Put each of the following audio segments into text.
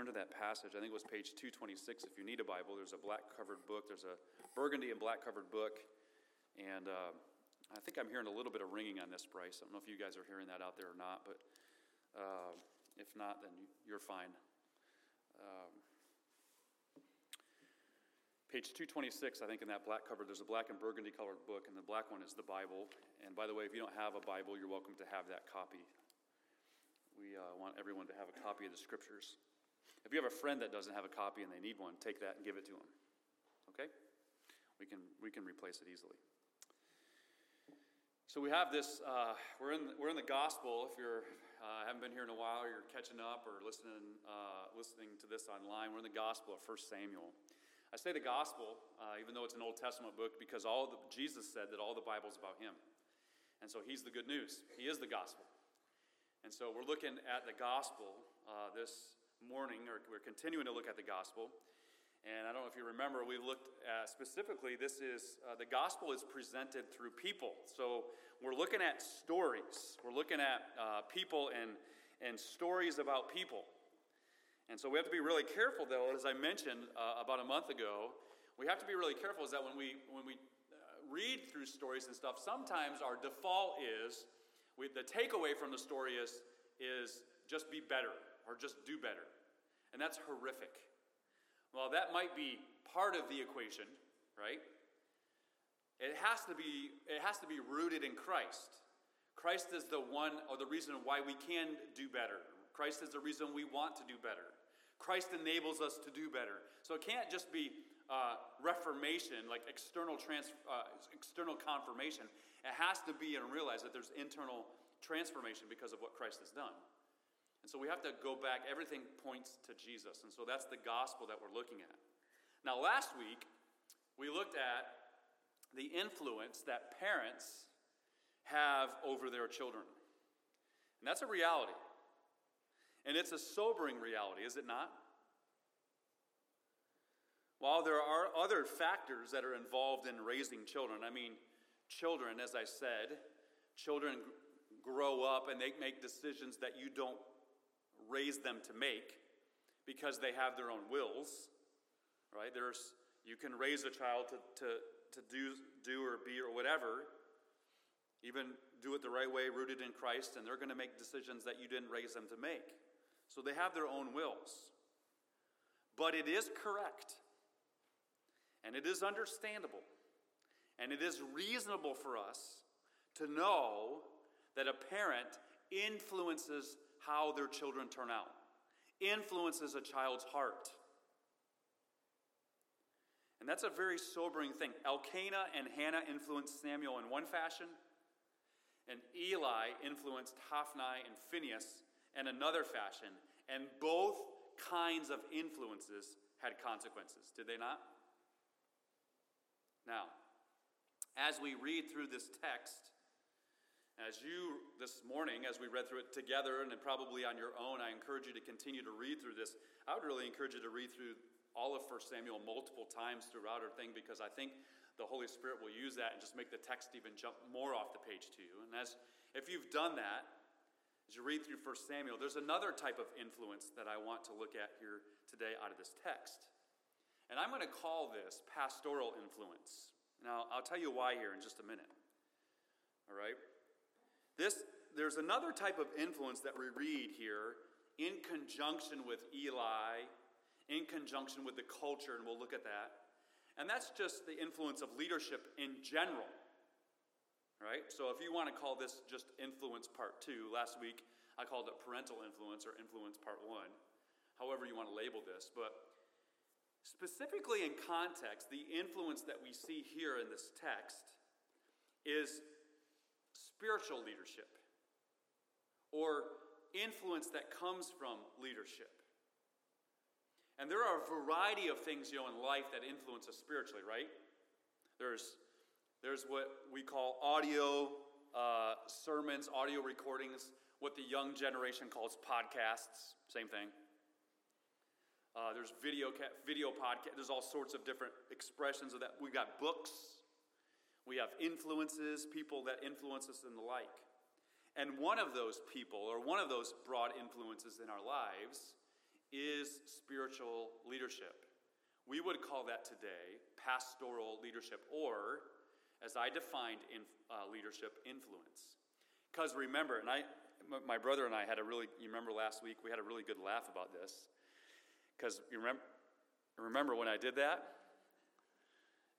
Turn to that passage. I think it was page 226. If you need a Bible, there's a black covered book. There's a burgundy and black covered book. And uh, I think I'm hearing a little bit of ringing on this, Bryce. I don't know if you guys are hearing that out there or not, but uh, if not, then you're fine. Um, page 226, I think, in that black cover, there's a black and burgundy colored book, and the black one is the Bible. And by the way, if you don't have a Bible, you're welcome to have that copy. We uh, want everyone to have a copy of the scriptures. If you have a friend that doesn't have a copy and they need one, take that and give it to them. Okay? We can, we can replace it easily. So we have this, uh, we're, in, we're in the gospel. If you uh, haven't been here in a while, you're catching up or listening, uh, listening to this online, we're in the gospel of 1 Samuel. I say the gospel, uh, even though it's an Old Testament book, because all the, Jesus said that all the Bible is about him. And so he's the good news. He is the gospel. And so we're looking at the gospel uh, this morning, or we're continuing to look at the gospel. And I don't know if you remember, we looked at specifically, this is uh, the gospel is presented through people. So we're looking at stories. We're looking at uh, people and, and stories about people. And so we have to be really careful, though, as I mentioned uh, about a month ago, we have to be really careful is that when we, when we uh, read through stories and stuff, sometimes our default is we, the takeaway from the story is, is just be better or just do better. And that's horrific. Well, that might be part of the equation, right? It has to be, it has to be rooted in Christ. Christ is the one or the reason why we can do better. Christ is the reason we want to do better. Christ enables us to do better. So it can't just be uh, reformation, like external, trans, uh, external confirmation. It has to be and realize that there's internal transformation because of what Christ has done. And so we have to go back. Everything points to Jesus. And so that's the gospel that we're looking at. Now, last week, we looked at the influence that parents have over their children. And that's a reality. And it's a sobering reality, is it not? While there are other factors that are involved in raising children, I mean, children, as I said, children grow up and they make decisions that you don't raise them to make because they have their own wills, right? There's, you can raise a child to, to, to do, do or be or whatever, even do it the right way, rooted in Christ, and they're going to make decisions that you didn't raise them to make. So they have their own wills. But it is correct, and it is understandable, and it is reasonable for us to know that a parent influences how their children turn out, influences a child's heart. And that's a very sobering thing. Elkanah and Hannah influenced Samuel in one fashion, and Eli influenced Hophni and Phinehas in another fashion. And both kinds of influences had consequences, did they not? Now, as we read through this text, as you, this morning, as we read through it together and probably on your own, I encourage you to continue to read through this. I would really encourage you to read through all of 1 Samuel multiple times throughout our thing because I think the Holy Spirit will use that and just make the text even jump more off the page to you. And as if you've done that, as you read through 1 Samuel, there's another type of influence that I want to look at here today out of this text. And I'm going to call this pastoral influence. Now, I'll tell you why here in just a minute. All right? This, there's another type of influence that we read here in conjunction with Eli, in conjunction with the culture, and we'll look at that. And that's just the influence of leadership in general. Right? So if you want to call this just influence part two, last week I called it parental influence or influence part one, however you want to label this. But specifically in context, the influence that we see here in this text is spiritual leadership or influence that comes from leadership. And there are a variety of things, you know, in life that influence us spiritually, right? There's, there's what we call audio uh, sermons, audio recordings, what the young generation calls podcasts, same thing. Uh, there's video, video podcast. There's all sorts of different expressions of that. We've got books. We have influences, people that influence us and the like. And one of those people, or one of those broad influences in our lives, is spiritual leadership. We would call that today pastoral leadership, or, as I defined in, uh, leadership, influence. Because remember, and I, my brother and I had a really, you remember last week, we had a really good laugh about this. Because you remember, remember when I did that?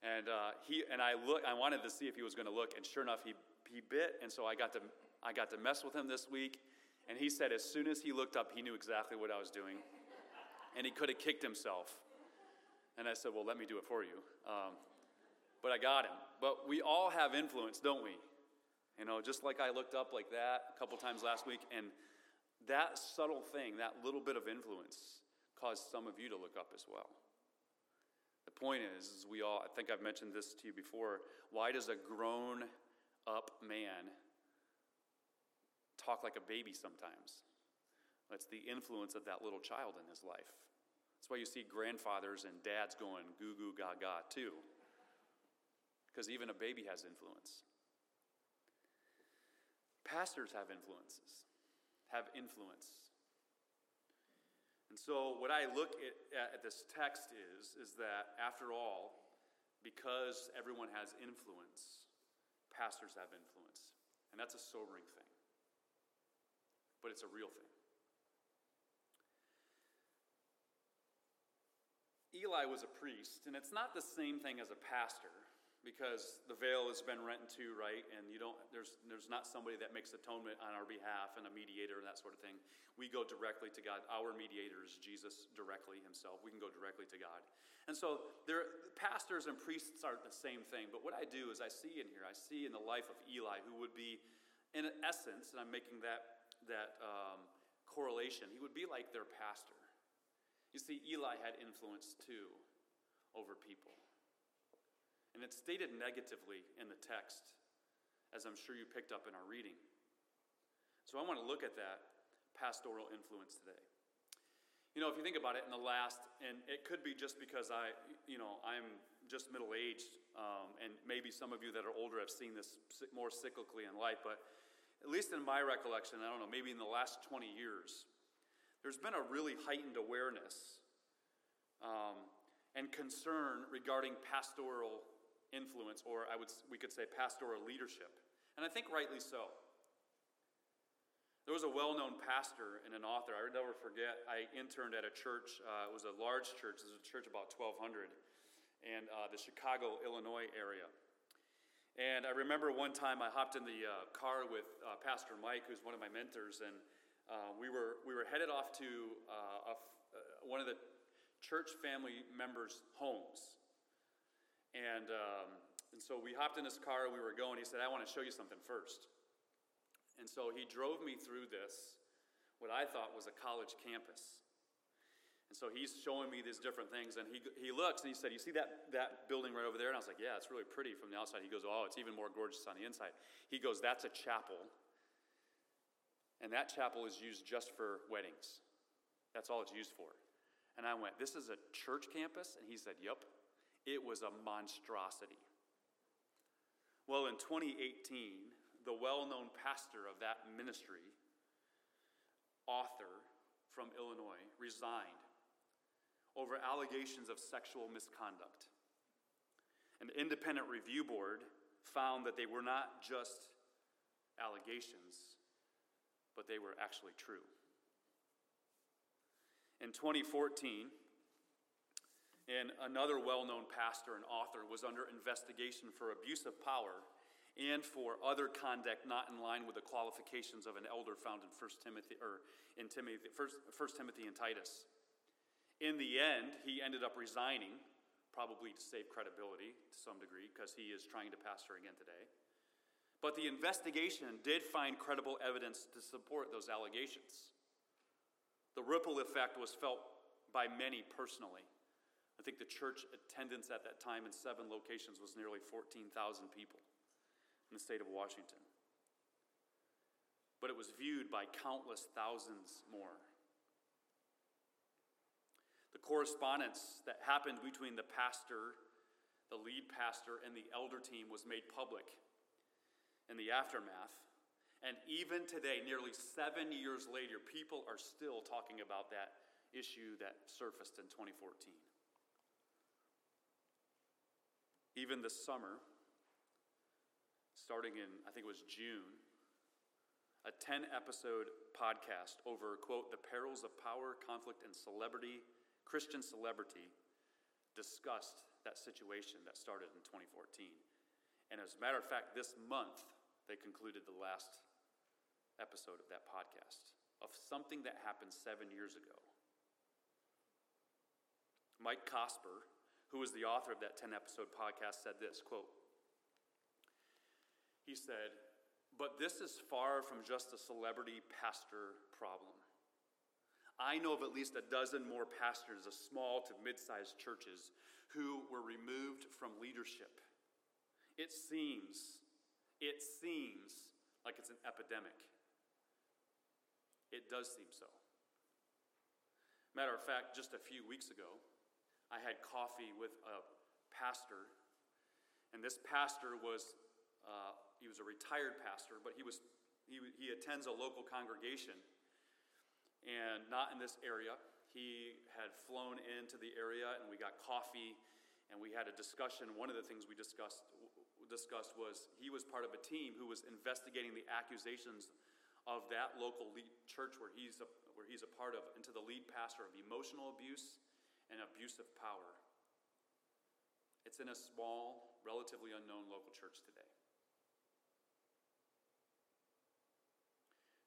And uh, he and I look, I wanted to see if he was going to look, and sure enough, he, he bit. And so I got to I got to mess with him this week, and he said as soon as he looked up, he knew exactly what I was doing, and he could have kicked himself. And I said, Well, let me do it for you. Um, but I got him. But we all have influence, don't we? You know, just like I looked up like that a couple times last week, and that subtle thing, that little bit of influence, caused some of you to look up as well. Point is, is we all, I think I've mentioned this to you before, why does a grown up man talk like a baby sometimes? That's the influence of that little child in his life. That's why you see grandfathers and dads going goo goo gaga too. Because even a baby has influence. Pastors have influences, have influence. And so, what I look at, at this text is, is that after all, because everyone has influence, pastors have influence. And that's a sobering thing. But it's a real thing. Eli was a priest, and it's not the same thing as a pastor because the veil has been rent in two, right? And you don't there's there's not somebody that makes atonement on our behalf and a mediator and that sort of thing. We go directly to God. Our mediator is Jesus directly himself. We can go directly to God. And so there pastors and priests aren't the same thing. But what I do is I see in here, I see in the life of Eli, who would be, in essence, and I'm making that that um, correlation, he would be like their pastor. You see, Eli had influence too over people. And it's stated negatively in the text, as I'm sure you picked up in our reading. So I want to look at that pastoral influence today. You know, if you think about it in the last, and it could be just because I, you know, I'm just middle aged, um, and maybe some of you that are older have seen this more cyclically in life, but at least in my recollection, I don't know, maybe in the last 20 years, there's been a really heightened awareness um, and concern regarding pastoral influence, or I would, we could say pastoral leadership. And I think rightly so. There was a well known pastor and an author, I would never forget. I interned at a church, uh, it was a large church, it was a church about 1,200, in uh, the Chicago, Illinois area. And I remember one time I hopped in the uh, car with uh, Pastor Mike, who's one of my mentors, and uh, we, were, we were headed off to uh, one of the church family members' homes. And, um, and so we hopped in his car we were going. He said, I want to show you something first. And so he drove me through this, what I thought was a college campus. And so he's showing me these different things, and he, he looks and he said, You see that, that building right over there? And I was like, Yeah, it's really pretty from the outside. He goes, Oh, it's even more gorgeous on the inside. He goes, That's a chapel. And that chapel is used just for weddings. That's all it's used for. And I went, This is a church campus? And he said, Yep. It was a monstrosity. Well, in 2018, the well known pastor of that ministry, author from Illinois, resigned over allegations of sexual misconduct. An independent review board found that they were not just allegations, but they were actually true. In 2014, and another well known pastor and author was under investigation for abuse of power and for other conduct not in line with the qualifications of an elder found in 1 Timothy or in Timothy, 1, 1 Timothy and Titus. In the end, he ended up resigning, probably to save credibility to some degree, because he is trying to pastor again today. But the investigation did find credible evidence to support those allegations. The ripple effect was felt by many personally. I think the church attendance at that time in seven locations was nearly 14,000 people in the state of Washington. But it was viewed by countless thousands more. The correspondence that happened between the pastor, the lead pastor, and the elder team was made public in the aftermath. And even today, nearly seven years later, people are still talking about that issue that surfaced in 2014. Even this summer, starting in, I think it was June, a 10 episode podcast over, quote, the perils of power, conflict, and celebrity, Christian celebrity, discussed that situation that started in 2014. And as a matter of fact, this month, they concluded the last episode of that podcast of something that happened seven years ago. Mike Cosper, who was the author of that 10 episode podcast, said this quote, He said, But this is far from just a celebrity pastor problem. I know of at least a dozen more pastors of small to mid sized churches who were removed from leadership. It seems, it seems like it's an epidemic. It does seem so. Matter of fact, just a few weeks ago, I had coffee with a pastor, and this pastor was, uh, he was a retired pastor, but he, was, he, he attends a local congregation, and not in this area. He had flown into the area, and we got coffee, and we had a discussion. One of the things we discussed, discussed was he was part of a team who was investigating the accusations of that local church where he's a, where he's a part of into the lead pastor of emotional abuse and abuse of power. It's in a small, relatively unknown local church today.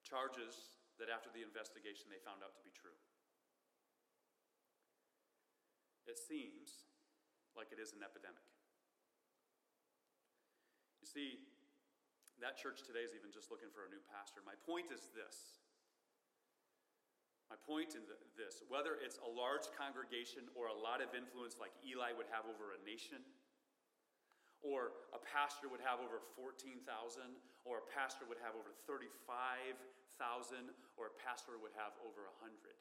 Charges that after the investigation they found out to be true. It seems like it is an epidemic. You see, that church today is even just looking for a new pastor. My point is this my point in this whether it's a large congregation or a lot of influence like Eli would have over a nation, or a pastor would have over 14,000, or a pastor would have over 35,000, or a pastor would have over 100.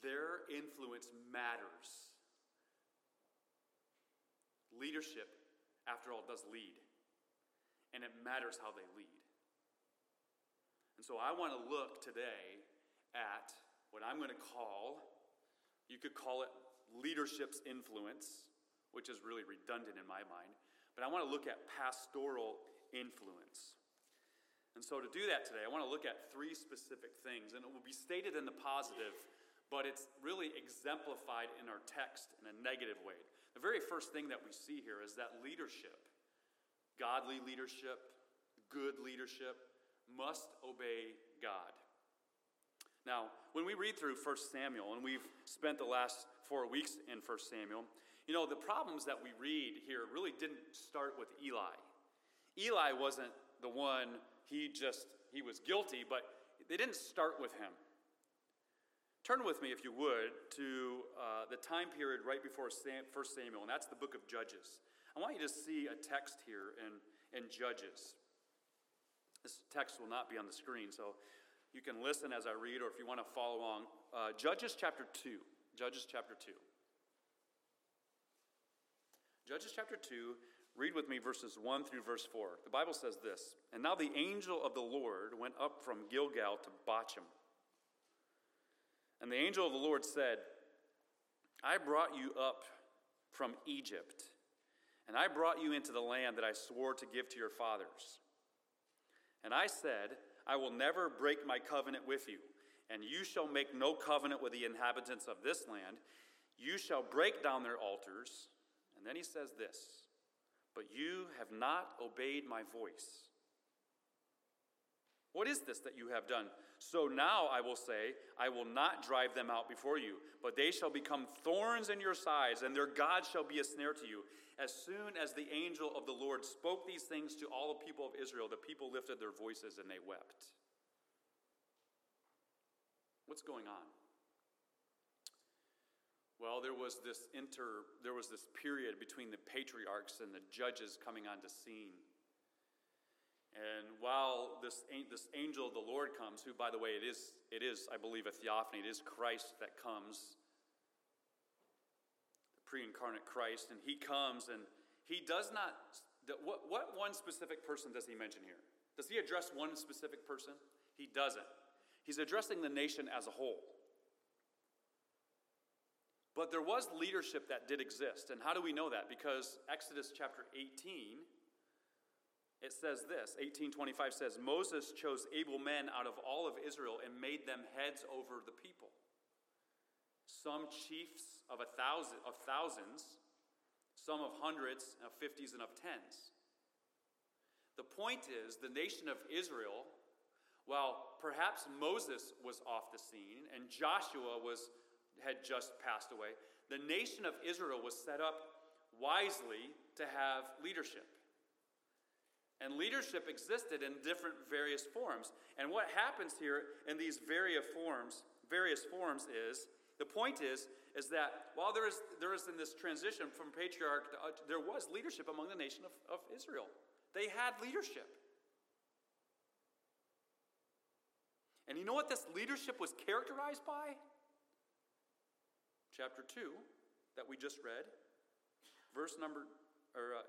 Their influence matters. Leadership, after all, does lead, and it matters how they lead. And so I want to look today at what I'm going to call, you could call it leadership's influence, which is really redundant in my mind, but I want to look at pastoral influence. And so to do that today, I want to look at three specific things, and it will be stated in the positive, but it's really exemplified in our text in a negative way. The very first thing that we see here is that leadership, godly leadership, good leadership, must obey God. Now, when we read through 1 Samuel, and we've spent the last four weeks in 1 Samuel, you know, the problems that we read here really didn't start with Eli. Eli wasn't the one, he just, he was guilty, but they didn't start with him. Turn with me, if you would, to uh, the time period right before 1 Samuel, and that's the book of Judges. I want you to see a text here in, in Judges. This text will not be on the screen, so you can listen as I read, or if you want to follow along. Uh, Judges chapter 2. Judges chapter 2. Judges chapter 2, read with me verses 1 through verse 4. The Bible says this And now the angel of the Lord went up from Gilgal to Bochim. And the angel of the Lord said, I brought you up from Egypt, and I brought you into the land that I swore to give to your fathers. And I said, I will never break my covenant with you, and you shall make no covenant with the inhabitants of this land. You shall break down their altars. And then he says this But you have not obeyed my voice. What is this that you have done? So now I will say, I will not drive them out before you, but they shall become thorns in your sides, and their God shall be a snare to you. As soon as the angel of the Lord spoke these things to all the people of Israel, the people lifted their voices and they wept. What's going on? Well, there was this inter there was this period between the patriarchs and the judges coming onto scene. And while this, this angel of the Lord comes, who, by the way, it is, it is, I believe, a theophany, it is Christ that comes pre incarnate Christ, and he comes and he does not. What, what one specific person does he mention here? Does he address one specific person? He doesn't. He's addressing the nation as a whole. But there was leadership that did exist. And how do we know that? Because Exodus chapter 18 it says this 1825 says moses chose able men out of all of israel and made them heads over the people. Some chiefs of a thousand of thousands some of hundreds of fifties and of tens. The point is the nation of israel while perhaps moses was off the scene and joshua was had just passed away the nation of israel was set up wisely to have leadership and leadership existed in different various forms. And what happens here in these various forms, various forms is the point is is that while there is there is in this transition from patriarch to, uh, there was leadership among the nation of, of Israel. They had leadership. And you know what this leadership was characterized by? Chapter 2 that we just read, verse number, or uh,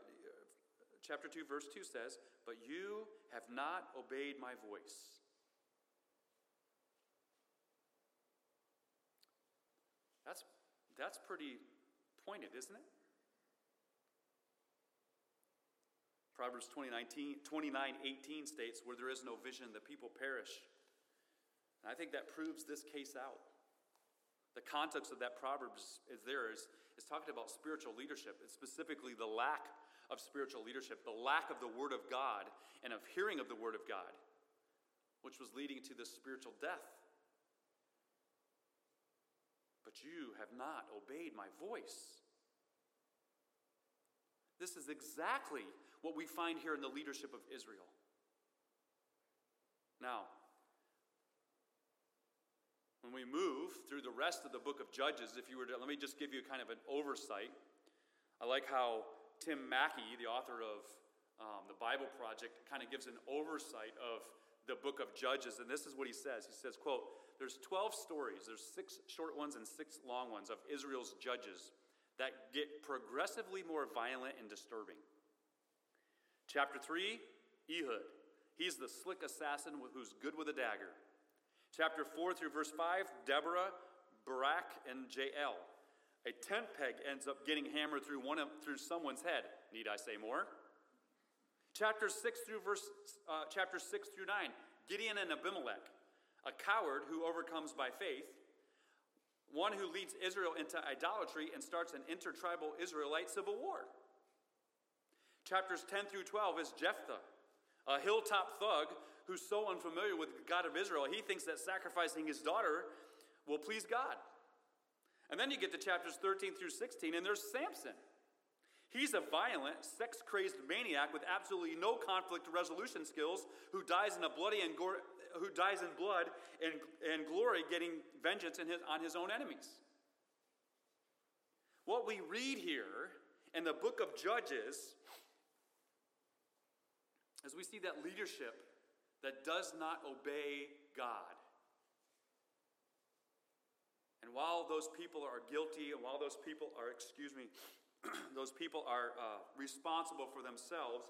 chapter 2, verse 2 says, But you have not obeyed my voice. That's, that's pretty pointed, isn't it? Proverbs 29, 29 18 states, Where there is no vision, the people perish. And I think that proves this case out. The context of that proverb is, is there is, is talking about spiritual leadership, and specifically the lack of spiritual leadership, the lack of the Word of God and of hearing of the Word of God, which was leading to this spiritual death. But you have not obeyed my voice. This is exactly what we find here in the leadership of Israel. Now, when we move through the rest of the book of Judges, if you were to, let me just give you kind of an oversight. I like how Tim Mackie, the author of um, the Bible Project, kind of gives an oversight of the book of Judges, and this is what he says. He says, quote, there's 12 stories, there's six short ones and six long ones of Israel's judges that get progressively more violent and disturbing. Chapter 3, Ehud. He's the slick assassin who's good with a dagger. Chapter 4 through verse 5, Deborah, Barak, and Jael. A tent peg ends up getting hammered through, one of, through someone's head. Need I say more? Chapter 6 through verse, uh, chapter 6 through 9, Gideon and Abimelech, a coward who overcomes by faith, one who leads Israel into idolatry and starts an intertribal Israelite civil war. Chapters 10 through 12 is Jephthah, a hilltop thug who's so unfamiliar with the God of Israel, he thinks that sacrificing his daughter will please God. And then you get to chapters 13 through 16, and there's Samson. He's a violent, sex crazed maniac with absolutely no conflict resolution skills who dies in a bloody and who dies in blood and, and glory getting vengeance his, on his own enemies. What we read here in the book of Judges is we see that leadership that does not obey God and while those people are guilty, and while those people are, excuse me, those people are uh, responsible for themselves,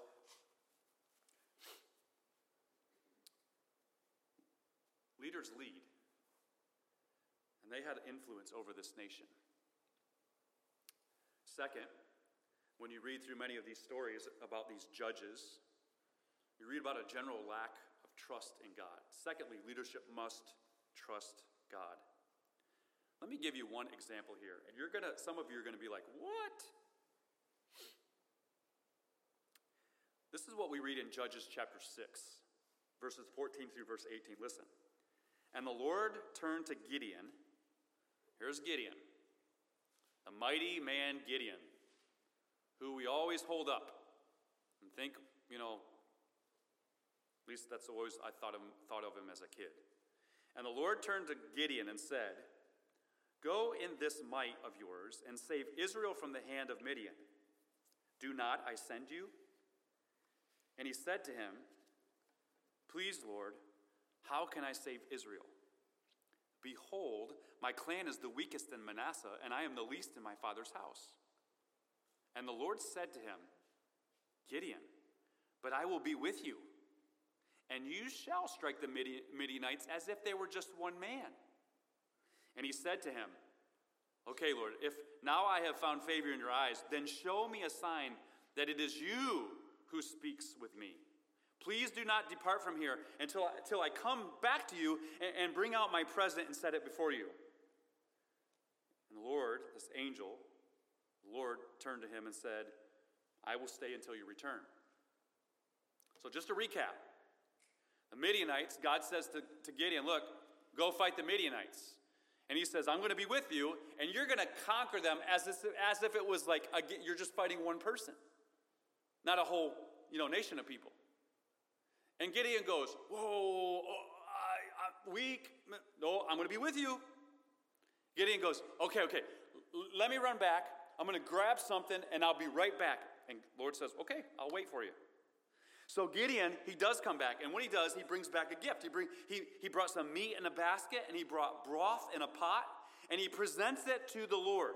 leaders lead. And they had influence over this nation. Second, when you read through many of these stories about these judges, you read about a general lack of trust in God. Secondly, leadership must trust God. Let me give you one example here. And you're to, some of you are to be like, what? This is what we read in Judges chapter 6, verses 14 through verse 18. Listen. And the Lord turned to Gideon. Here's Gideon, the mighty man Gideon, who we always hold up and think, you know, at least that's always I thought of, thought of him as a kid. And the Lord turned to Gideon and said, Go in this might of yours and save Israel from the hand of Midian. Do not I send you? And he said to him, Please, Lord, how can I save Israel? Behold, my clan is the weakest in Manasseh, and I am the least in my father's house. And the Lord said to him, Gideon, but I will be with you, and you shall strike the Midianites as if they were just one man. And he said to him, Okay, Lord, if now I have found favor in your eyes, then show me a sign that it is you who speaks with me. Please do not depart from here until, until I come back to you and, and bring out my present and set it before you. And the Lord, this angel, the Lord turned to him and said, I will stay until you return. So, just to recap the Midianites, God says to, to Gideon, Look, go fight the Midianites. And he says, I'm going to be with you, and you're going to conquer them as if, as if it was like a, you're just fighting one person, not a whole you know, nation of people. And Gideon goes, Whoa, oh, I, I'm weak. No, I'm going to be with you. Gideon goes, Okay, okay, let me run back. I'm going to grab something, and I'll be right back. And Lord says, Okay, I'll wait for you. So Gideon, he does come back, and when he does, he brings back a gift. He, bring, he, he brought some meat in a basket, and he brought broth in a pot, and he presents it to the Lord.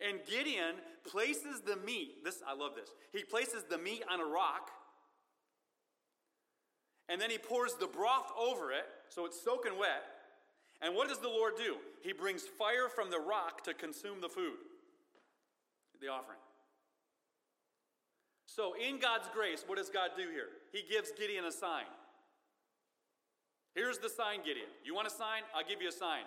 And Gideon places the meat, this I love this. He places the meat on a rock, and then he pours the broth over it, so it's soaking wet. And what does the Lord do? He brings fire from the rock to consume the food, the offering. So, in God's grace, what does God do here? He gives Gideon a sign. Here's the sign, Gideon. You want a sign? I'll give you a sign.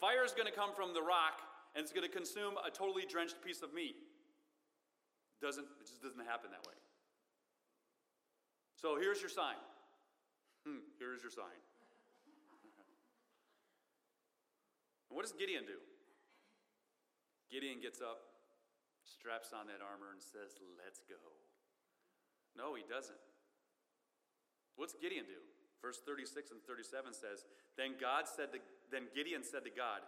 Fire is going to come from the rock and it's going to consume a totally drenched piece of meat. Doesn't, it just doesn't happen that way. So here's your sign. Hmm, here's your sign. and what does Gideon do? Gideon gets up, straps on that armor, and says, Let's go. No, he doesn't. What's Gideon do? Verse 36 and 37 says, Then God said to, then Gideon said to God,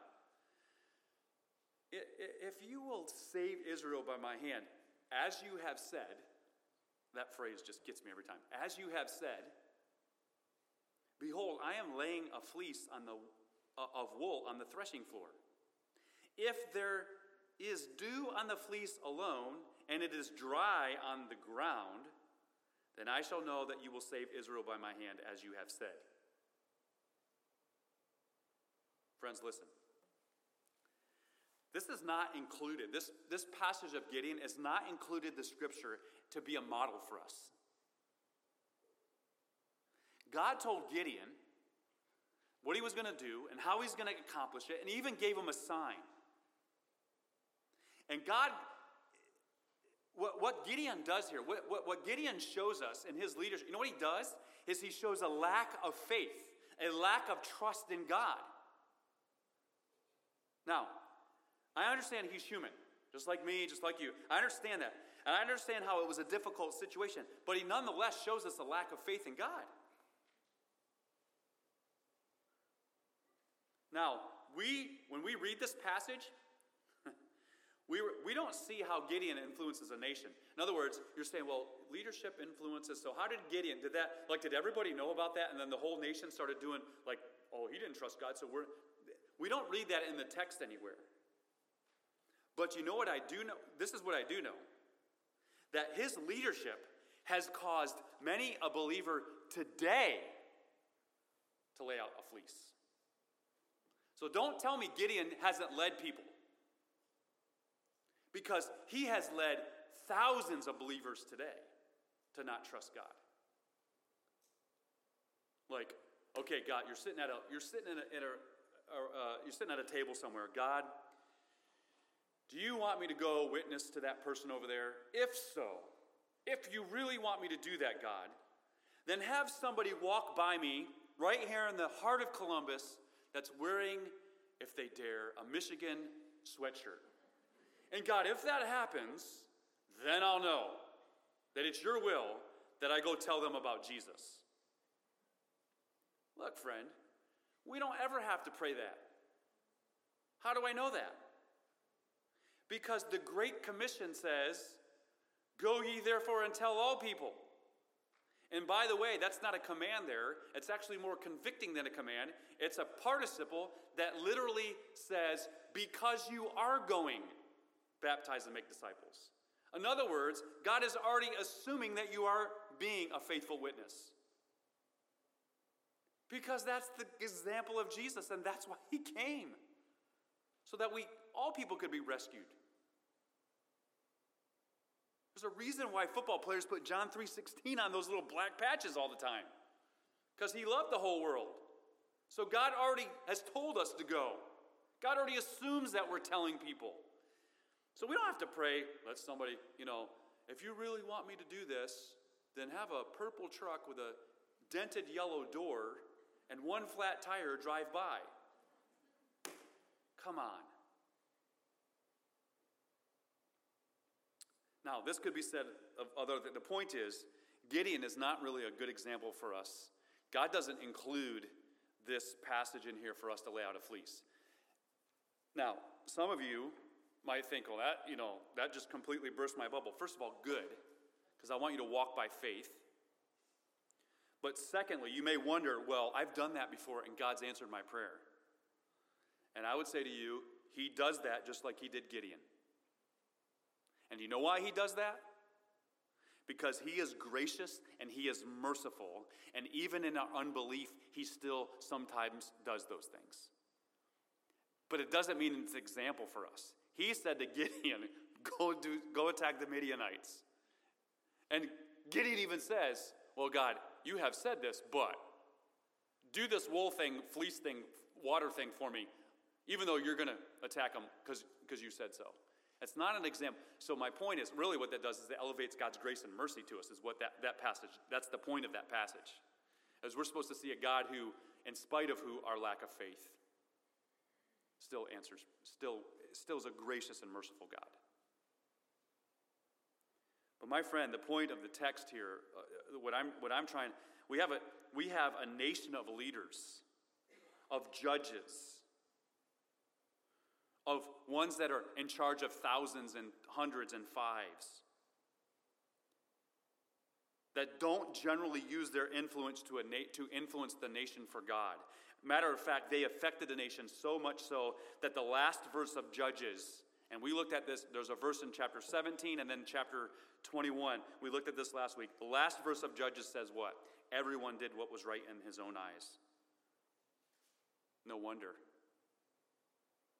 If you will save Israel by my hand, as you have said, that phrase just gets me every time. As you have said, behold, I am laying a fleece on the, uh, of wool on the threshing floor. If there is dew on the fleece alone, and it is dry on the ground, then I shall know that you will save Israel by my hand, as you have said. Friends, listen. This is not included. This, this passage of Gideon is not included the scripture to be a model for us. God told Gideon what he was going to do and how he's going to accomplish it, and he even gave him a sign. And God what, what Gideon does here, what, what, what Gideon shows us in his leadership, you know what he does? Is he shows a lack of faith, a lack of trust in God. Now, I understand he's human, just like me, just like you. I understand that. And I understand how it was a difficult situation, but he nonetheless shows us a lack of faith in God. Now, we, when we read this passage, we, we don't see how Gideon influences a nation. In other words, you're saying, well, leadership influences. So how did Gideon, did that, like, did everybody know about that? And then the whole nation started doing, like, oh, he didn't trust God, so we're, we don't read that in the text anywhere. But you know what I do know? This is what I do know that his leadership has caused many a believer today to lay out a fleece. So don't tell me Gideon hasn't led people because he has led thousands of believers today to not trust God. Like, okay, God, you're sitting at a you're sitting in a, in a uh, you're sitting at a table somewhere. God, do you want me to go witness to that person over there? If so, if you really want me to do that, God, then have somebody walk by me right here in the heart of Columbus that's wearing, if they dare, a Michigan sweatshirt. And God, if that happens, then I'll know that it's your will that I go tell them about Jesus. Look, friend, we don't ever have to pray that. How do I know that? Because the Great Commission says, Go ye therefore and tell all people. And by the way, that's not a command there. It's actually more convicting than a command. It's a participle that literally says, Because you are going baptize and make disciples. In other words, God is already assuming that you are being a faithful witness. Because that's the example of Jesus, and that's why he came. So that we all people could be rescued. There's a reason why football players put John 3:16 on those little black patches all the time. Because he loved the whole world. So God already has told us to go. God already assumes that we're telling people. So we don't have to pray, let somebody, you know, if you really want me to do this, then have a purple truck with a dented yellow door and one flat tire drive by. Come on. Now, this could be said of other. The point is, Gideon is not really a good example for us. God doesn't include this passage in here for us to lay out a fleece. Now, some of you might think, well, that, you know, that just completely burst my bubble. First of all, good, because I want you to walk by faith. But secondly, you may wonder, well, I've done that before and God's answered my prayer. And I would say to you, He does that just like He did Gideon. And you know why He does that? Because He is gracious and He is merciful. And even in our unbelief, He still sometimes does those things. But it doesn't mean it's an example for us. He said to Gideon, go, do, go attack the Midianites. And Gideon even says, Well, God, you have said this, but do this wool thing, fleece thing, water thing for me, even though you're going to attack them because you said so. It's not an example. So my point is, really what that does is it elevates God's grace and mercy to us, is what that, that passage, that's the point of that passage. As we're supposed to see a God who, in spite of who our lack of faith, still answers, still, still is a gracious and merciful God. But my friend, the point of the text here, uh, what, I'm, what I'm trying, we have, a, we have a nation of leaders, of judges, of ones that are in charge of thousands and hundreds and fives, that don't generally use their influence to, na- to influence the nation for God. Matter of fact, they affected the nation so much so that the last verse of Judges, and we looked at this, there's a verse in chapter 17 and then chapter 21. We looked at this last week. The last verse of Judges says what? Everyone did what was right in his own eyes. No wonder.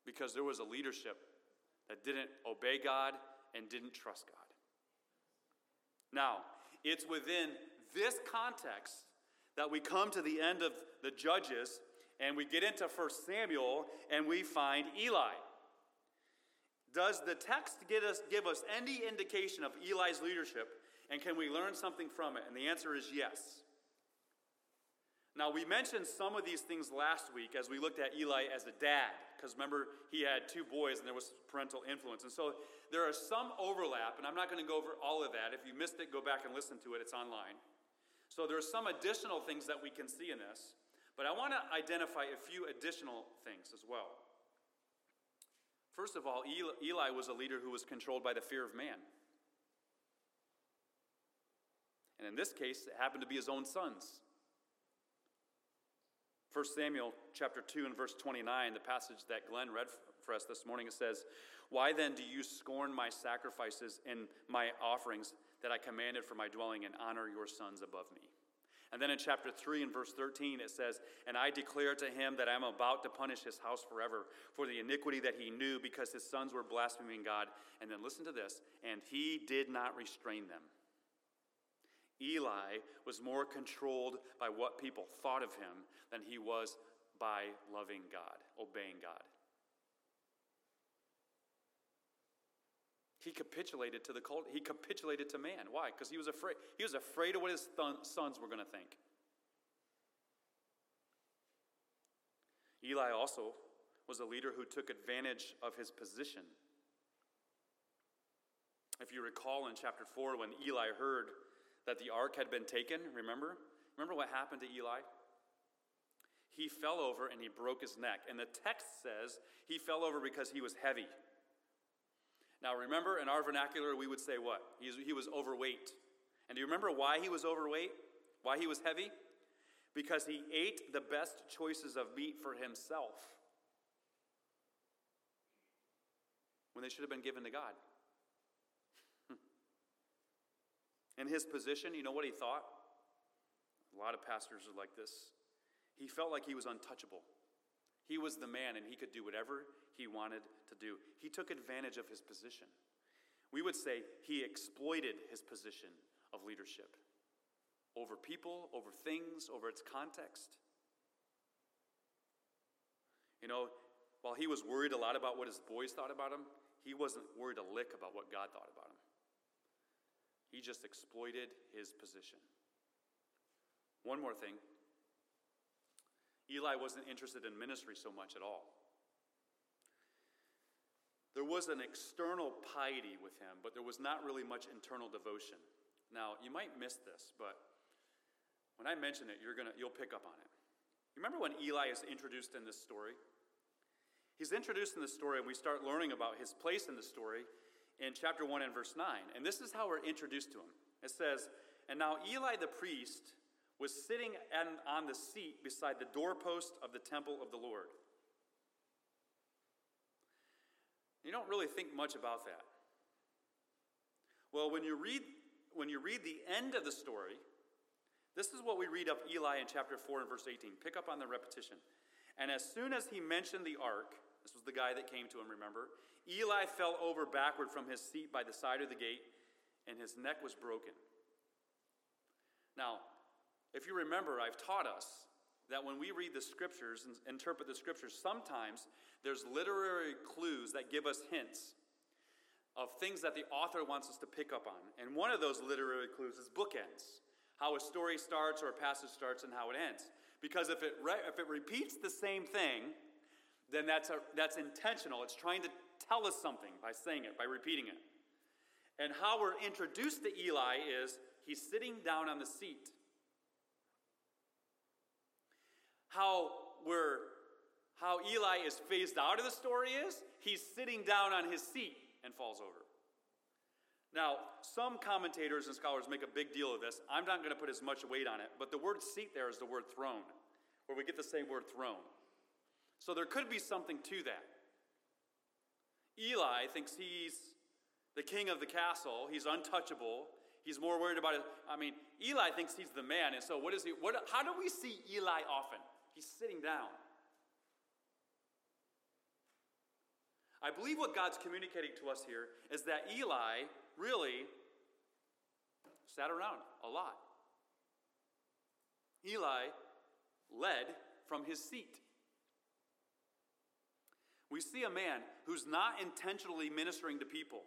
Because there was a leadership that didn't obey God and didn't trust God. Now, it's within this context that we come to the end of the Judges and we get into 1 Samuel and we find Eli. Does the text us, give us any indication of Eli's leadership, and can we learn something from it? And the answer is yes. Now, we mentioned some of these things last week as we looked at Eli as a dad, because remember, he had two boys and there was parental influence. And so there are some overlap, and I'm not going to go over all of that. If you missed it, go back and listen to it, it's online. So there are some additional things that we can see in this, but I want to identify a few additional things as well. First of all, Eli was a leader who was controlled by the fear of man. And in this case, it happened to be his own sons. 1 Samuel chapter 2 and verse 29, the passage that Glenn read for us this morning, it says, Why then do you scorn my sacrifices and my offerings that I commanded for my dwelling and honor your sons above me? And then in chapter 3 and verse 13, it says, And I declare to him that I am about to punish his house forever for the iniquity that he knew because his sons were blaspheming God. And then listen to this, and he did not restrain them. Eli was more controlled by what people thought of him than he was by loving God, obeying God. He capitulated to the cult. He capitulated to man. Why? Because he was afraid. He was afraid of what his th- sons were going to think. Eli also was a leader who took advantage of his position. If you recall in chapter 4, when Eli heard that the ark had been taken, remember? Remember what happened to Eli? He fell over and he broke his neck. And the text says he fell over because he was heavy. Now, remember, in our vernacular, we would say what? he was overweight. And do you remember why he was overweight? Why he was heavy? Because he ate the best choices of meat for himself when they should have been given to God. in his position, you know what he thought? A lot of pastors are like this. He felt like he was untouchable. He was the man and he could do whatever he wanted to do. He took advantage of his position. We would say he exploited his position of leadership over people, over things, over its context. You know, while he was worried a lot about what his boys thought about him, he wasn't worried a lick about what God thought about him. He just exploited his position. One more thing Eli wasn't interested in ministry so much at all. There was an external piety with him, but there was not really much internal devotion. Now, you might miss this, but when I mention it, you're gonna, you'll pick up on it. You remember when Eli is introduced in this story? He's introduced in the story, and we start learning about his place in the story in chapter 1 and verse 9. And this is how we're introduced to him. It says, And now Eli the priest was sitting on the seat beside the doorpost of the temple of the Lord. You don't really think much about that. Well, when you read when you read the end of the story, this is what we read of Eli in chapter 4 and verse 18. Pick up on the repetition. And as soon as he mentioned the ark, this was the guy that came to him, remember? Eli fell over backward from his seat by the side of the gate, and his neck was broken. Now, if you remember, I've taught us that when we read the scriptures and interpret the scriptures, sometimes there's literary clues that give us hints of things that the author wants us to pick up on. And one of those literary clues is bookends how a story starts or a passage starts and how it ends. Because if it, re- if it repeats the same thing, then that's, a, that's intentional. It's trying to tell us something by saying it, by repeating it. And how we're introduced to Eli is he's sitting down on the seat how we're how Eli is phased out of the story is he's sitting down on his seat and falls over. Now, some commentators and scholars make a big deal of this. I'm not going to put as much weight on it, but the word seat there is the word throne, where we get the same word throne. So there could be something to that. Eli thinks he's the king of the castle, he's untouchable, He's more worried about it. I mean, Eli thinks he's the man, and so what is he? What, how do we see Eli often? He's sitting down. I believe what God's communicating to us here is that Eli really sat around a lot. Eli led from his seat. We see a man who's not intentionally ministering to people.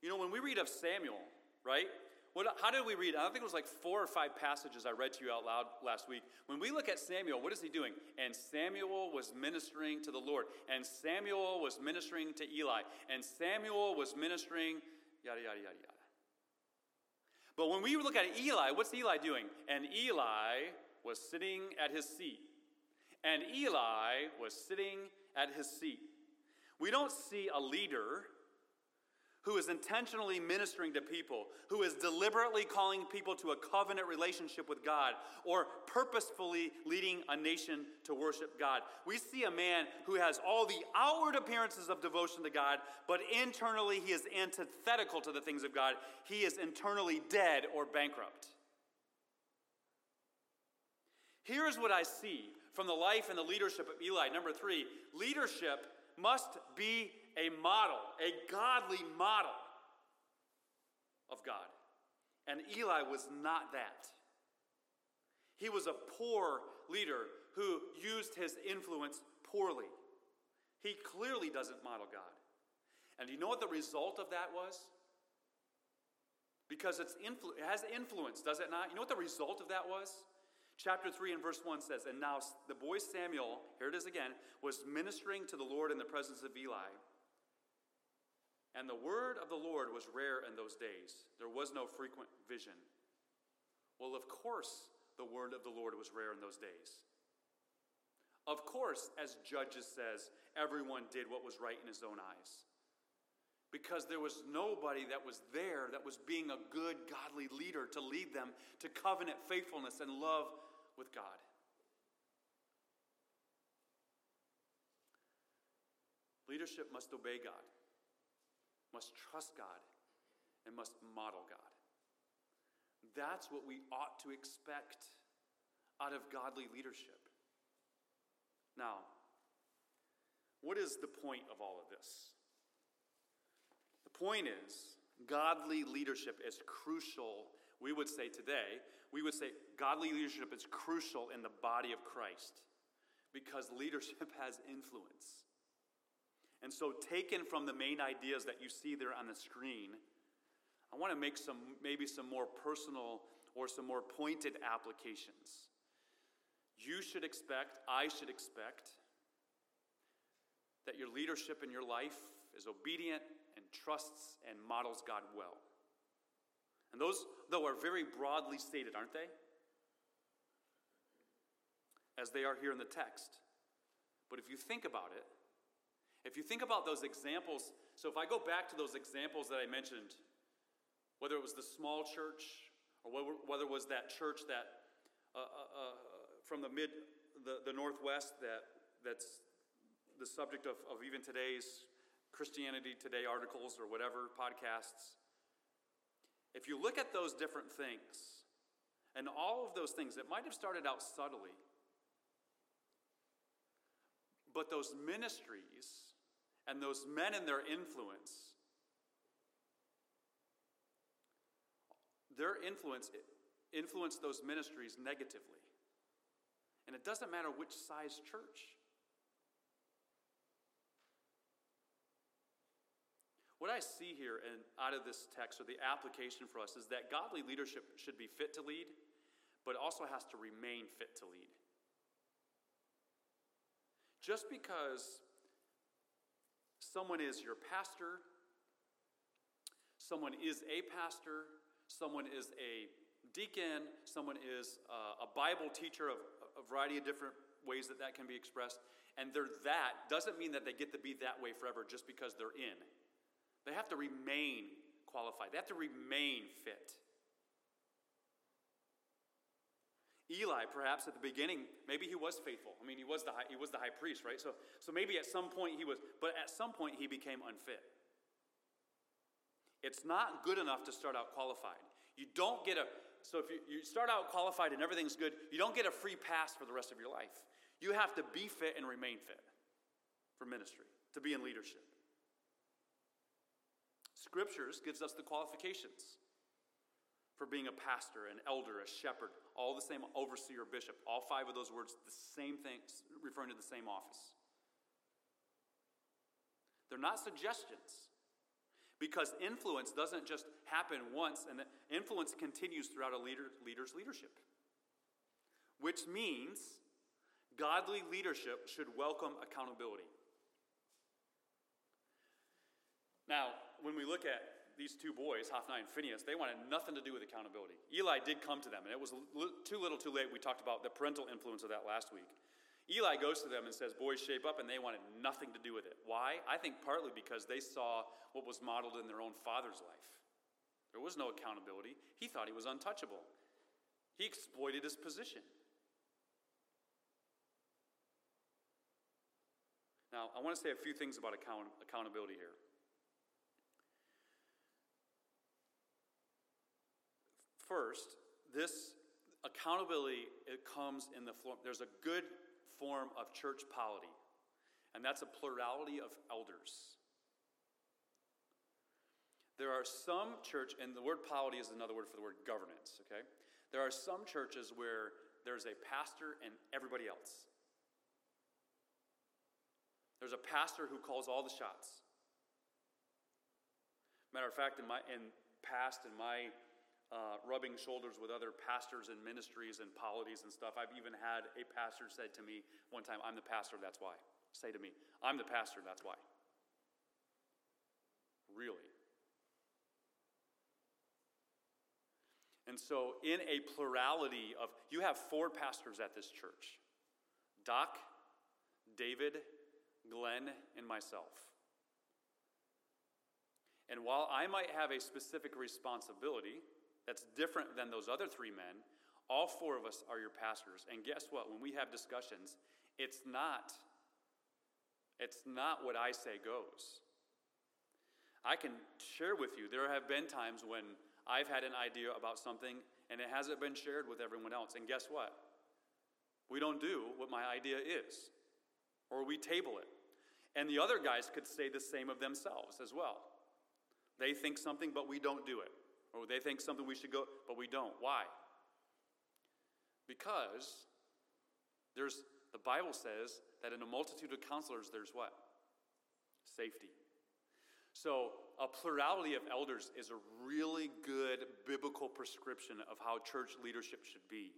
You know, when we read of Samuel, right? What, how did we read? I think it was like four or five passages I read to you out loud last week. When we look at Samuel, what is he doing? And Samuel was ministering to the Lord, and Samuel was ministering to Eli, and Samuel was ministering, yada, yada, yada, yada. But when we look at Eli, what's Eli doing? And Eli was sitting at his seat. And Eli was sitting at his seat. We don't see a leader who is intentionally ministering to people, who is deliberately calling people to a covenant relationship with God, or purposefully leading a nation to worship God. We see a man who has all the outward appearances of devotion to God, but internally he is antithetical to the things of God. He is internally dead or bankrupt. Here's what I see from the life and the leadership of Eli. Number three, leadership must be a model, a godly model of God. And Eli was not that. He was a poor leader who used his influence poorly. He clearly doesn't model God. And you know what the result of that was? Because it's influ- it has influence, does it not? You know what the result of that was? Chapter 3 and verse 1 says, And now the boy Samuel, here it is again, was ministering to the Lord in the presence of Eli. And the word of the Lord was rare in those days. There was no frequent vision. Well, of course, the word of the Lord was rare in those days. Of course, as Judges says, everyone did what was right in his own eyes. Because there was nobody that was there that was being a good, godly leader to lead them to covenant faithfulness and love with God. Leadership must obey God must trust God, and must model God. That's what we ought to expect out of godly leadership. Now, what is the point of all of this? The point is, godly leadership is crucial. We would say today, we would say godly leadership is crucial in the body of Christ because leadership has influence. And so, taken from the main ideas that you see there on the screen, I want to make some maybe some more personal or some more pointed applications. You should expect, I should expect, that your leadership in your life is obedient and trusts and models God well. And those, though, are very broadly stated, aren't they? As they are here in the text. But if you think about it, if you think about those examples, so if I go back to those examples that I mentioned, whether it was the small church or whether it was that church that uh, uh, uh, from the mid, the, the northwest that, that's the subject of, of even today's Christianity Today articles or whatever podcasts. If you look at those different things, and all of those things, it might have started out subtly, but those ministries and those men and their influence, their influence influenced those ministries negatively. And it doesn't matter which size church. What I see here and out of this text, or the application for us, is that godly leadership should be fit to lead, but also has to remain fit to lead. Just because someone is your pastor, someone is a pastor, someone is a deacon, someone is uh, a Bible teacher of a variety of different ways that that can be expressed, and they're that doesn't mean that they get to be that way forever just because they're in. They have to remain qualified, they have to remain fit. Eli, perhaps at the beginning, maybe he was faithful. I mean, he was the high, he was the high priest, right? So, so maybe at some point he was, but at some point he became unfit. It's not good enough to start out qualified. You don't get a, so if you, you start out qualified and everything's good, you don't get a free pass for the rest of your life. You have to be fit and remain fit for ministry, to be in leadership. Scriptures gives us the qualifications for being a pastor, an elder, a shepherd, all the same overseer, bishop, all five of those words, the same thing, referring to the same office. They're not suggestions because influence doesn't just happen once, and influence continues throughout a leader, leader's leadership, which means godly leadership should welcome accountability. Now, when we look at these two boys, Hophni and Phinehas, they wanted nothing to do with accountability. Eli did come to them, and it was too little too late. We talked about the parental influence of that last week. Eli goes to them and says, Boys, shape up, and they wanted nothing to do with it. Why? I think partly because they saw what was modeled in their own father's life. There was no accountability. He thought he was untouchable, he exploited his position. Now, I want to say a few things about account- accountability here. First, this accountability it comes in the form there's a good form of church polity, and that's a plurality of elders. There are some church, and the word polity is another word for the word governance, okay? There are some churches where there's a pastor and everybody else. There's a pastor who calls all the shots. Matter of fact, in my in past, in my uh, rubbing shoulders with other pastors and ministries and polities and stuff. I've even had a pastor said to me one time, I'm the pastor, that's why. Say to me, I'm the pastor, that's why. Really? And so, in a plurality of, you have four pastors at this church Doc, David, Glenn, and myself. And while I might have a specific responsibility, that's different than those other three men. All four of us are your pastors. And guess what? When we have discussions, it's not it's not what I say goes. I can share with you there have been times when I've had an idea about something and it hasn't been shared with everyone else. And guess what? We don't do what my idea is. or we table it. And the other guys could say the same of themselves as well. They think something, but we don't do it. Or they think something we should go, but we don't. Why? Because there's the Bible says that in a multitude of counselors, there's what? Safety. So, a plurality of elders is a really good biblical prescription of how church leadership should be.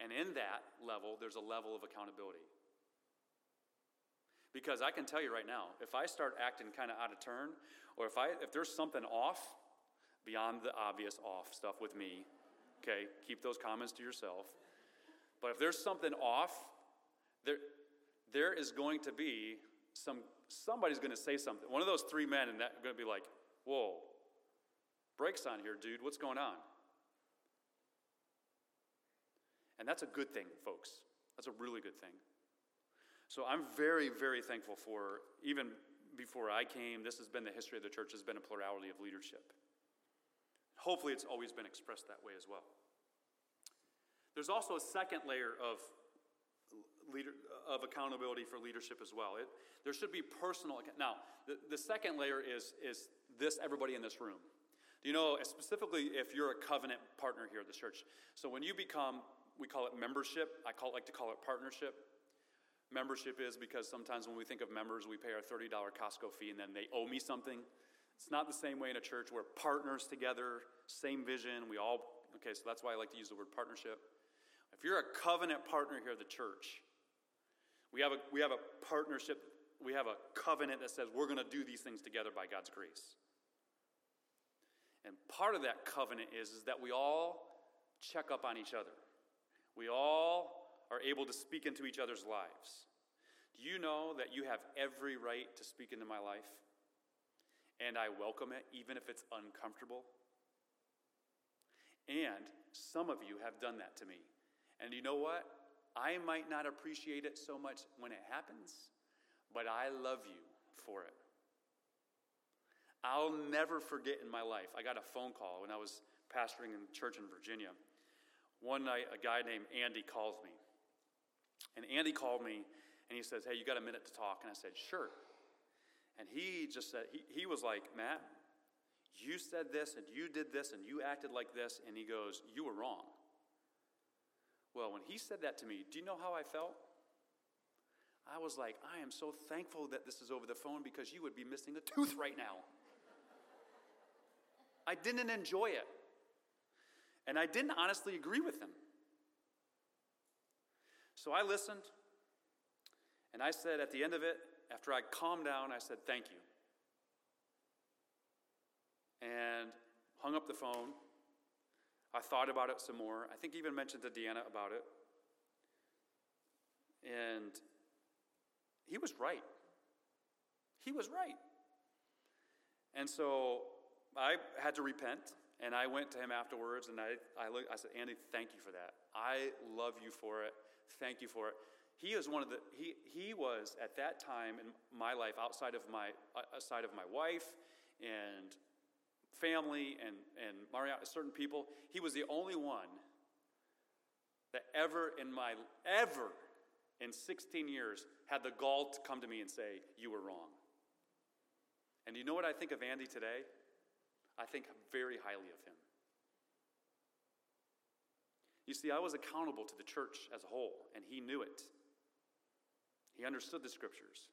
And in that level, there's a level of accountability. Because I can tell you right now, if I start acting kind of out of turn, or if, I, if there's something off, beyond the obvious off stuff with me, okay, keep those comments to yourself. But if there's something off, there, there is going to be some, somebody's going to say something. One of those three men, and that going to be like, whoa, brakes on here, dude, what's going on? And that's a good thing, folks. That's a really good thing. So I'm very, very thankful for, even before I came, this has been the history of the church, has been a plurality of leadership. Hopefully, it's always been expressed that way as well. There's also a second layer of, leader, of accountability for leadership as well. It, there should be personal. Now, the, the second layer is, is this everybody in this room. Do you know, specifically if you're a covenant partner here at the church? So when you become we call it membership. I call, like to call it partnership. Membership is because sometimes when we think of members, we pay our $30 Costco fee and then they owe me something. It's not the same way in a church. We're partners together, same vision. We all, okay, so that's why I like to use the word partnership. If you're a covenant partner here at the church, we have a, we have a partnership, we have a covenant that says we're going to do these things together by God's grace. And part of that covenant is, is that we all check up on each other. We all are able to speak into each other's lives. Do you know that you have every right to speak into my life? And I welcome it, even if it's uncomfortable. And some of you have done that to me. And you know what? I might not appreciate it so much when it happens, but I love you for it. I'll never forget in my life. I got a phone call when I was pastoring in church in Virginia. One night, a guy named Andy calls me. And Andy called me and he says, Hey, you got a minute to talk? And I said, Sure. And he just said, He, he was like, Matt, you said this and you did this and you acted like this. And he goes, You were wrong. Well, when he said that to me, do you know how I felt? I was like, I am so thankful that this is over the phone because you would be missing a tooth right now. I didn't enjoy it. And I didn't honestly agree with him. So I listened, and I said at the end of it, after I calmed down, I said, Thank you. And hung up the phone. I thought about it some more. I think even mentioned to Deanna about it. And he was right. He was right. And so I had to repent. And I went to him afterwards and I, I, looked, I said, Andy, thank you for that. I love you for it. Thank you for it. He is one of the, he, he was at that time in my life, outside of my, uh, aside of my wife and family and, and Mariana, certain people, he was the only one that ever in my, ever in 16 years had the gall to come to me and say, You were wrong. And you know what I think of Andy today? I think very highly of him. You see, I was accountable to the church as a whole, and he knew it. He understood the scriptures.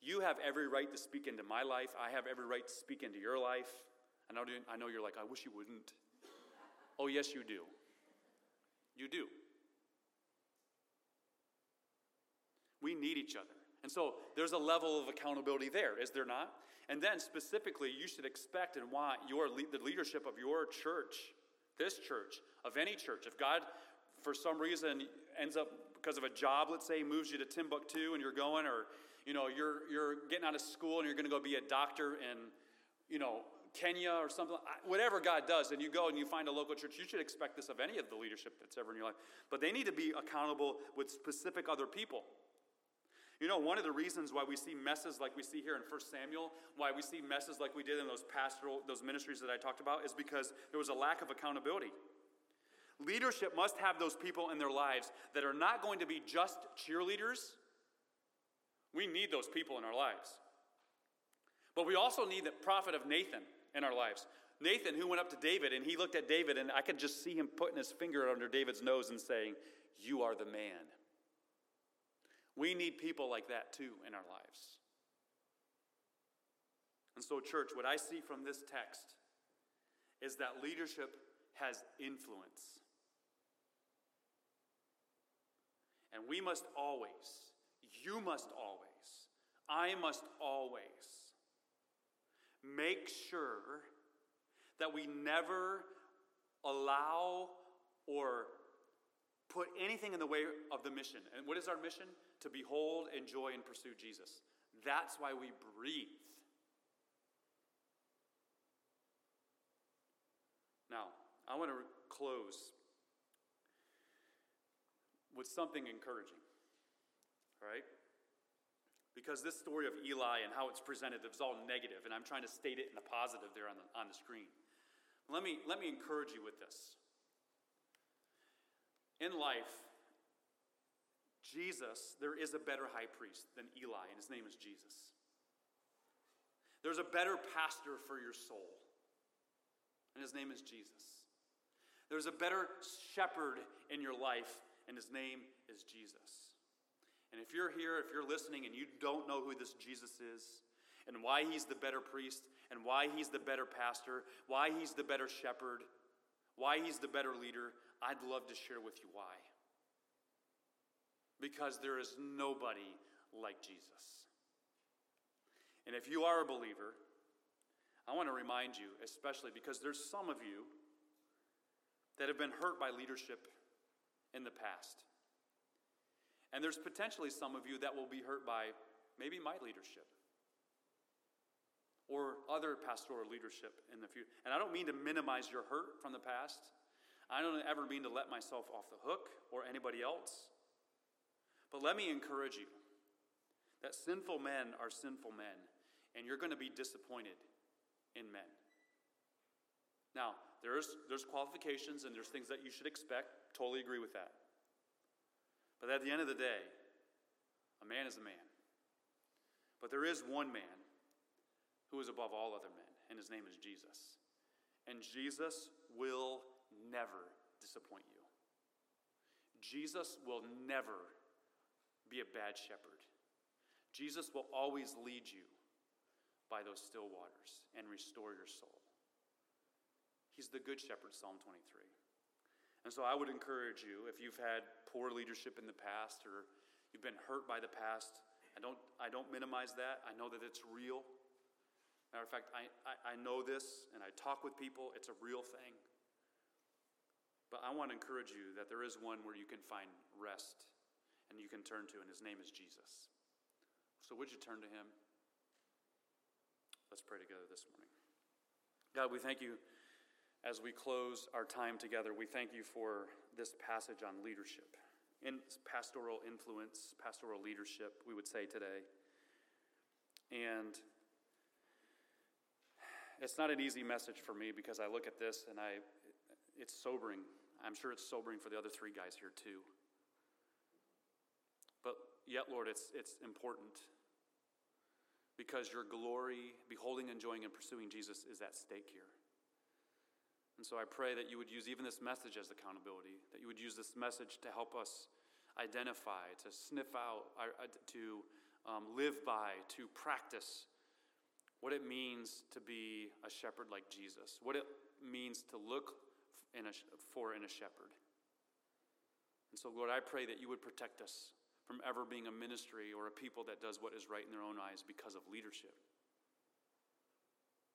You have every right to speak into my life. I have every right to speak into your life. Know, I know you're like, I wish you wouldn't. Oh, yes, you do. You do. We need each other. And so there's a level of accountability there, is there not? And then specifically, you should expect and want your the leadership of your church, this church, of any church. If God, for some reason, ends up because of a job, let's say, moves you to Timbuktu and you're going, or you know, you're you're getting out of school and you're going to go be a doctor in, you know, Kenya or something, whatever God does, and you go and you find a local church, you should expect this of any of the leadership that's ever in your life. But they need to be accountable with specific other people. You know, one of the reasons why we see messes like we see here in 1 Samuel, why we see messes like we did in those pastoral, those ministries that I talked about, is because there was a lack of accountability. Leadership must have those people in their lives that are not going to be just cheerleaders. We need those people in our lives. But we also need the prophet of Nathan in our lives. Nathan, who went up to David and he looked at David, and I could just see him putting his finger under David's nose and saying, You are the man. We need people like that too in our lives. And so, church, what I see from this text is that leadership has influence. And we must always, you must always, I must always make sure that we never allow or put anything in the way of the mission. And what is our mission? To behold, enjoy, and pursue Jesus. That's why we breathe. Now, I want to close with something encouraging. All right? Because this story of Eli and how it's presented is all negative, and I'm trying to state it in the positive there on the, on the screen. Let me, let me encourage you with this. In life, Jesus, there is a better high priest than Eli, and his name is Jesus. There's a better pastor for your soul, and his name is Jesus. There's a better shepherd in your life, and his name is Jesus. And if you're here, if you're listening and you don't know who this Jesus is, and why he's the better priest, and why he's the better pastor, why he's the better shepherd, why he's the better leader, I'd love to share with you why. Because there is nobody like Jesus. And if you are a believer, I want to remind you, especially because there's some of you that have been hurt by leadership in the past. And there's potentially some of you that will be hurt by maybe my leadership or other pastoral leadership in the future. And I don't mean to minimize your hurt from the past. I don't ever mean to let myself off the hook or anybody else. But let me encourage you that sinful men are sinful men, and you're going to be disappointed in men. Now, there's, there's qualifications and there's things that you should expect. Totally agree with that. But at the end of the day, a man is a man. But there is one man who is above all other men, and his name is Jesus. And Jesus will never disappoint you. Jesus will never be a bad shepherd. Jesus will always lead you by those still waters and restore your soul. He's the good shepherd, Psalm 23. And so I would encourage you, if you've had poor leadership in the past or you've been hurt by the past, I don't, I don't minimize that. I know that it's real. Matter of fact, I, I, I know this and I talk with people, it's a real thing. But I want to encourage you that there is one where you can find rest and you can turn to, and his name is Jesus. So would you turn to him? Let's pray together this morning. God, we thank you as we close our time together, we thank you for this passage on leadership, in pastoral influence, pastoral leadership, we would say today. And it's not an easy message for me because I look at this and I, it's sobering. I'm sure it's sobering for the other three guys here too. But yet, Lord, it's, it's important because your glory, beholding, enjoying, and pursuing Jesus is at stake here. And so I pray that you would use even this message as accountability, that you would use this message to help us identify, to sniff out, to um, live by, to practice what it means to be a shepherd like Jesus, what it means to look in a, for in a shepherd. And so, Lord, I pray that you would protect us from ever being a ministry or a people that does what is right in their own eyes because of leadership.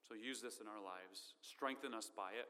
So use this in our lives, strengthen us by it.